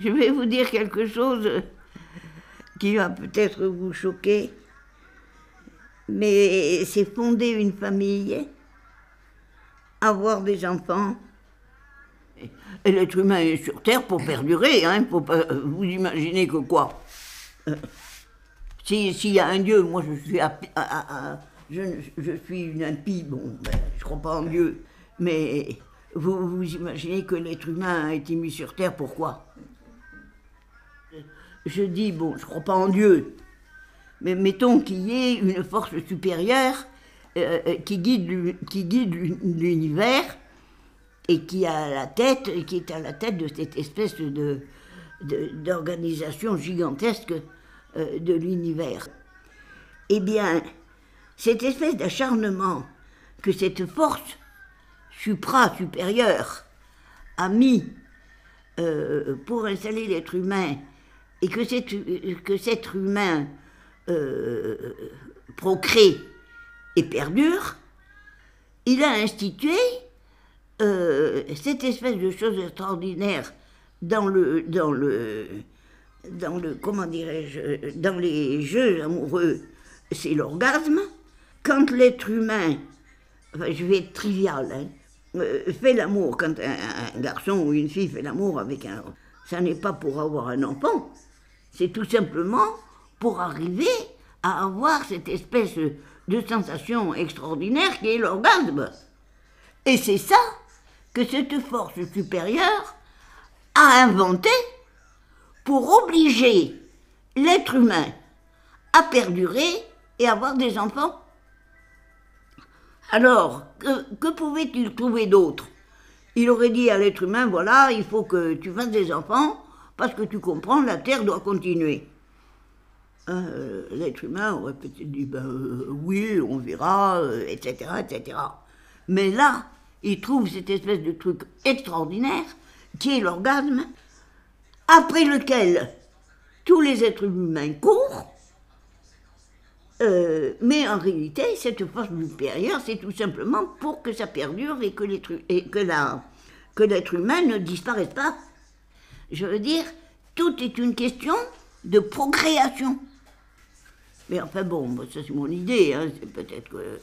je vais vous dire quelque chose qui va peut-être vous choquer, mais c'est fonder une famille, avoir des enfants. Et l'être humain est sur Terre pour perdurer, hein. Vous imaginez que quoi? S'il y a un Dieu, moi je suis, je, je, suis une impie, bon, ben, crois pas en Dieu, mais vous imaginez que l'être humain a été mis sur Terre, pourquoi Je dis, bon, je crois pas en Dieu, mais mettons qu'il y ait une force supérieure euh, euh, qui guide, l'univers et qui a la tête, qui est à la tête de cette espèce d'organisation gigantesque euh, de l'univers. Eh bien, cette espèce d'acharnement que cette force supra-supérieure a mis pour installer l'être humain et que, que cet humain euh, procrée et perdure, il a institué euh, cette espèce de chose extraordinaire dans le, dans le, dans le, comment dirais-je, dans les jeux amoureux, c'est l'orgasme. Quand l'être humain, je vais être trivial, hein, euh, fait l'amour, quand un, garçon ou une fille fait l'amour avec un, ça n'est pas pour avoir un enfant, c'est tout simplement pour arriver à avoir cette espèce de sensation extraordinaire qui est l'orgasme. Et c'est ça que cette force supérieure a inventé pour obliger l'être humain à perdurer et avoir des enfants. Alors, que, pouvait-il trouver d'autre? Il aurait dit à l'être humain, voilà, il faut que tu fasses des enfants, parce que tu comprends, la Terre doit continuer. Euh, l'être humain aurait peut-être dit, ben euh, oui, on verra, etc., euh, etc. Mais là, il trouve cette espèce de truc extraordinaire, qui est l'orgasme, après lequel tous les êtres humains courent, mais en réalité, cette force supérieure, c'est tout simplement pour que ça perdure et que l'être, que l'être humain ne disparaisse pas. Je veux dire, tout est une question de procréation. Mais enfin bon, ça c'est mon idée, hein, c'est peut-être que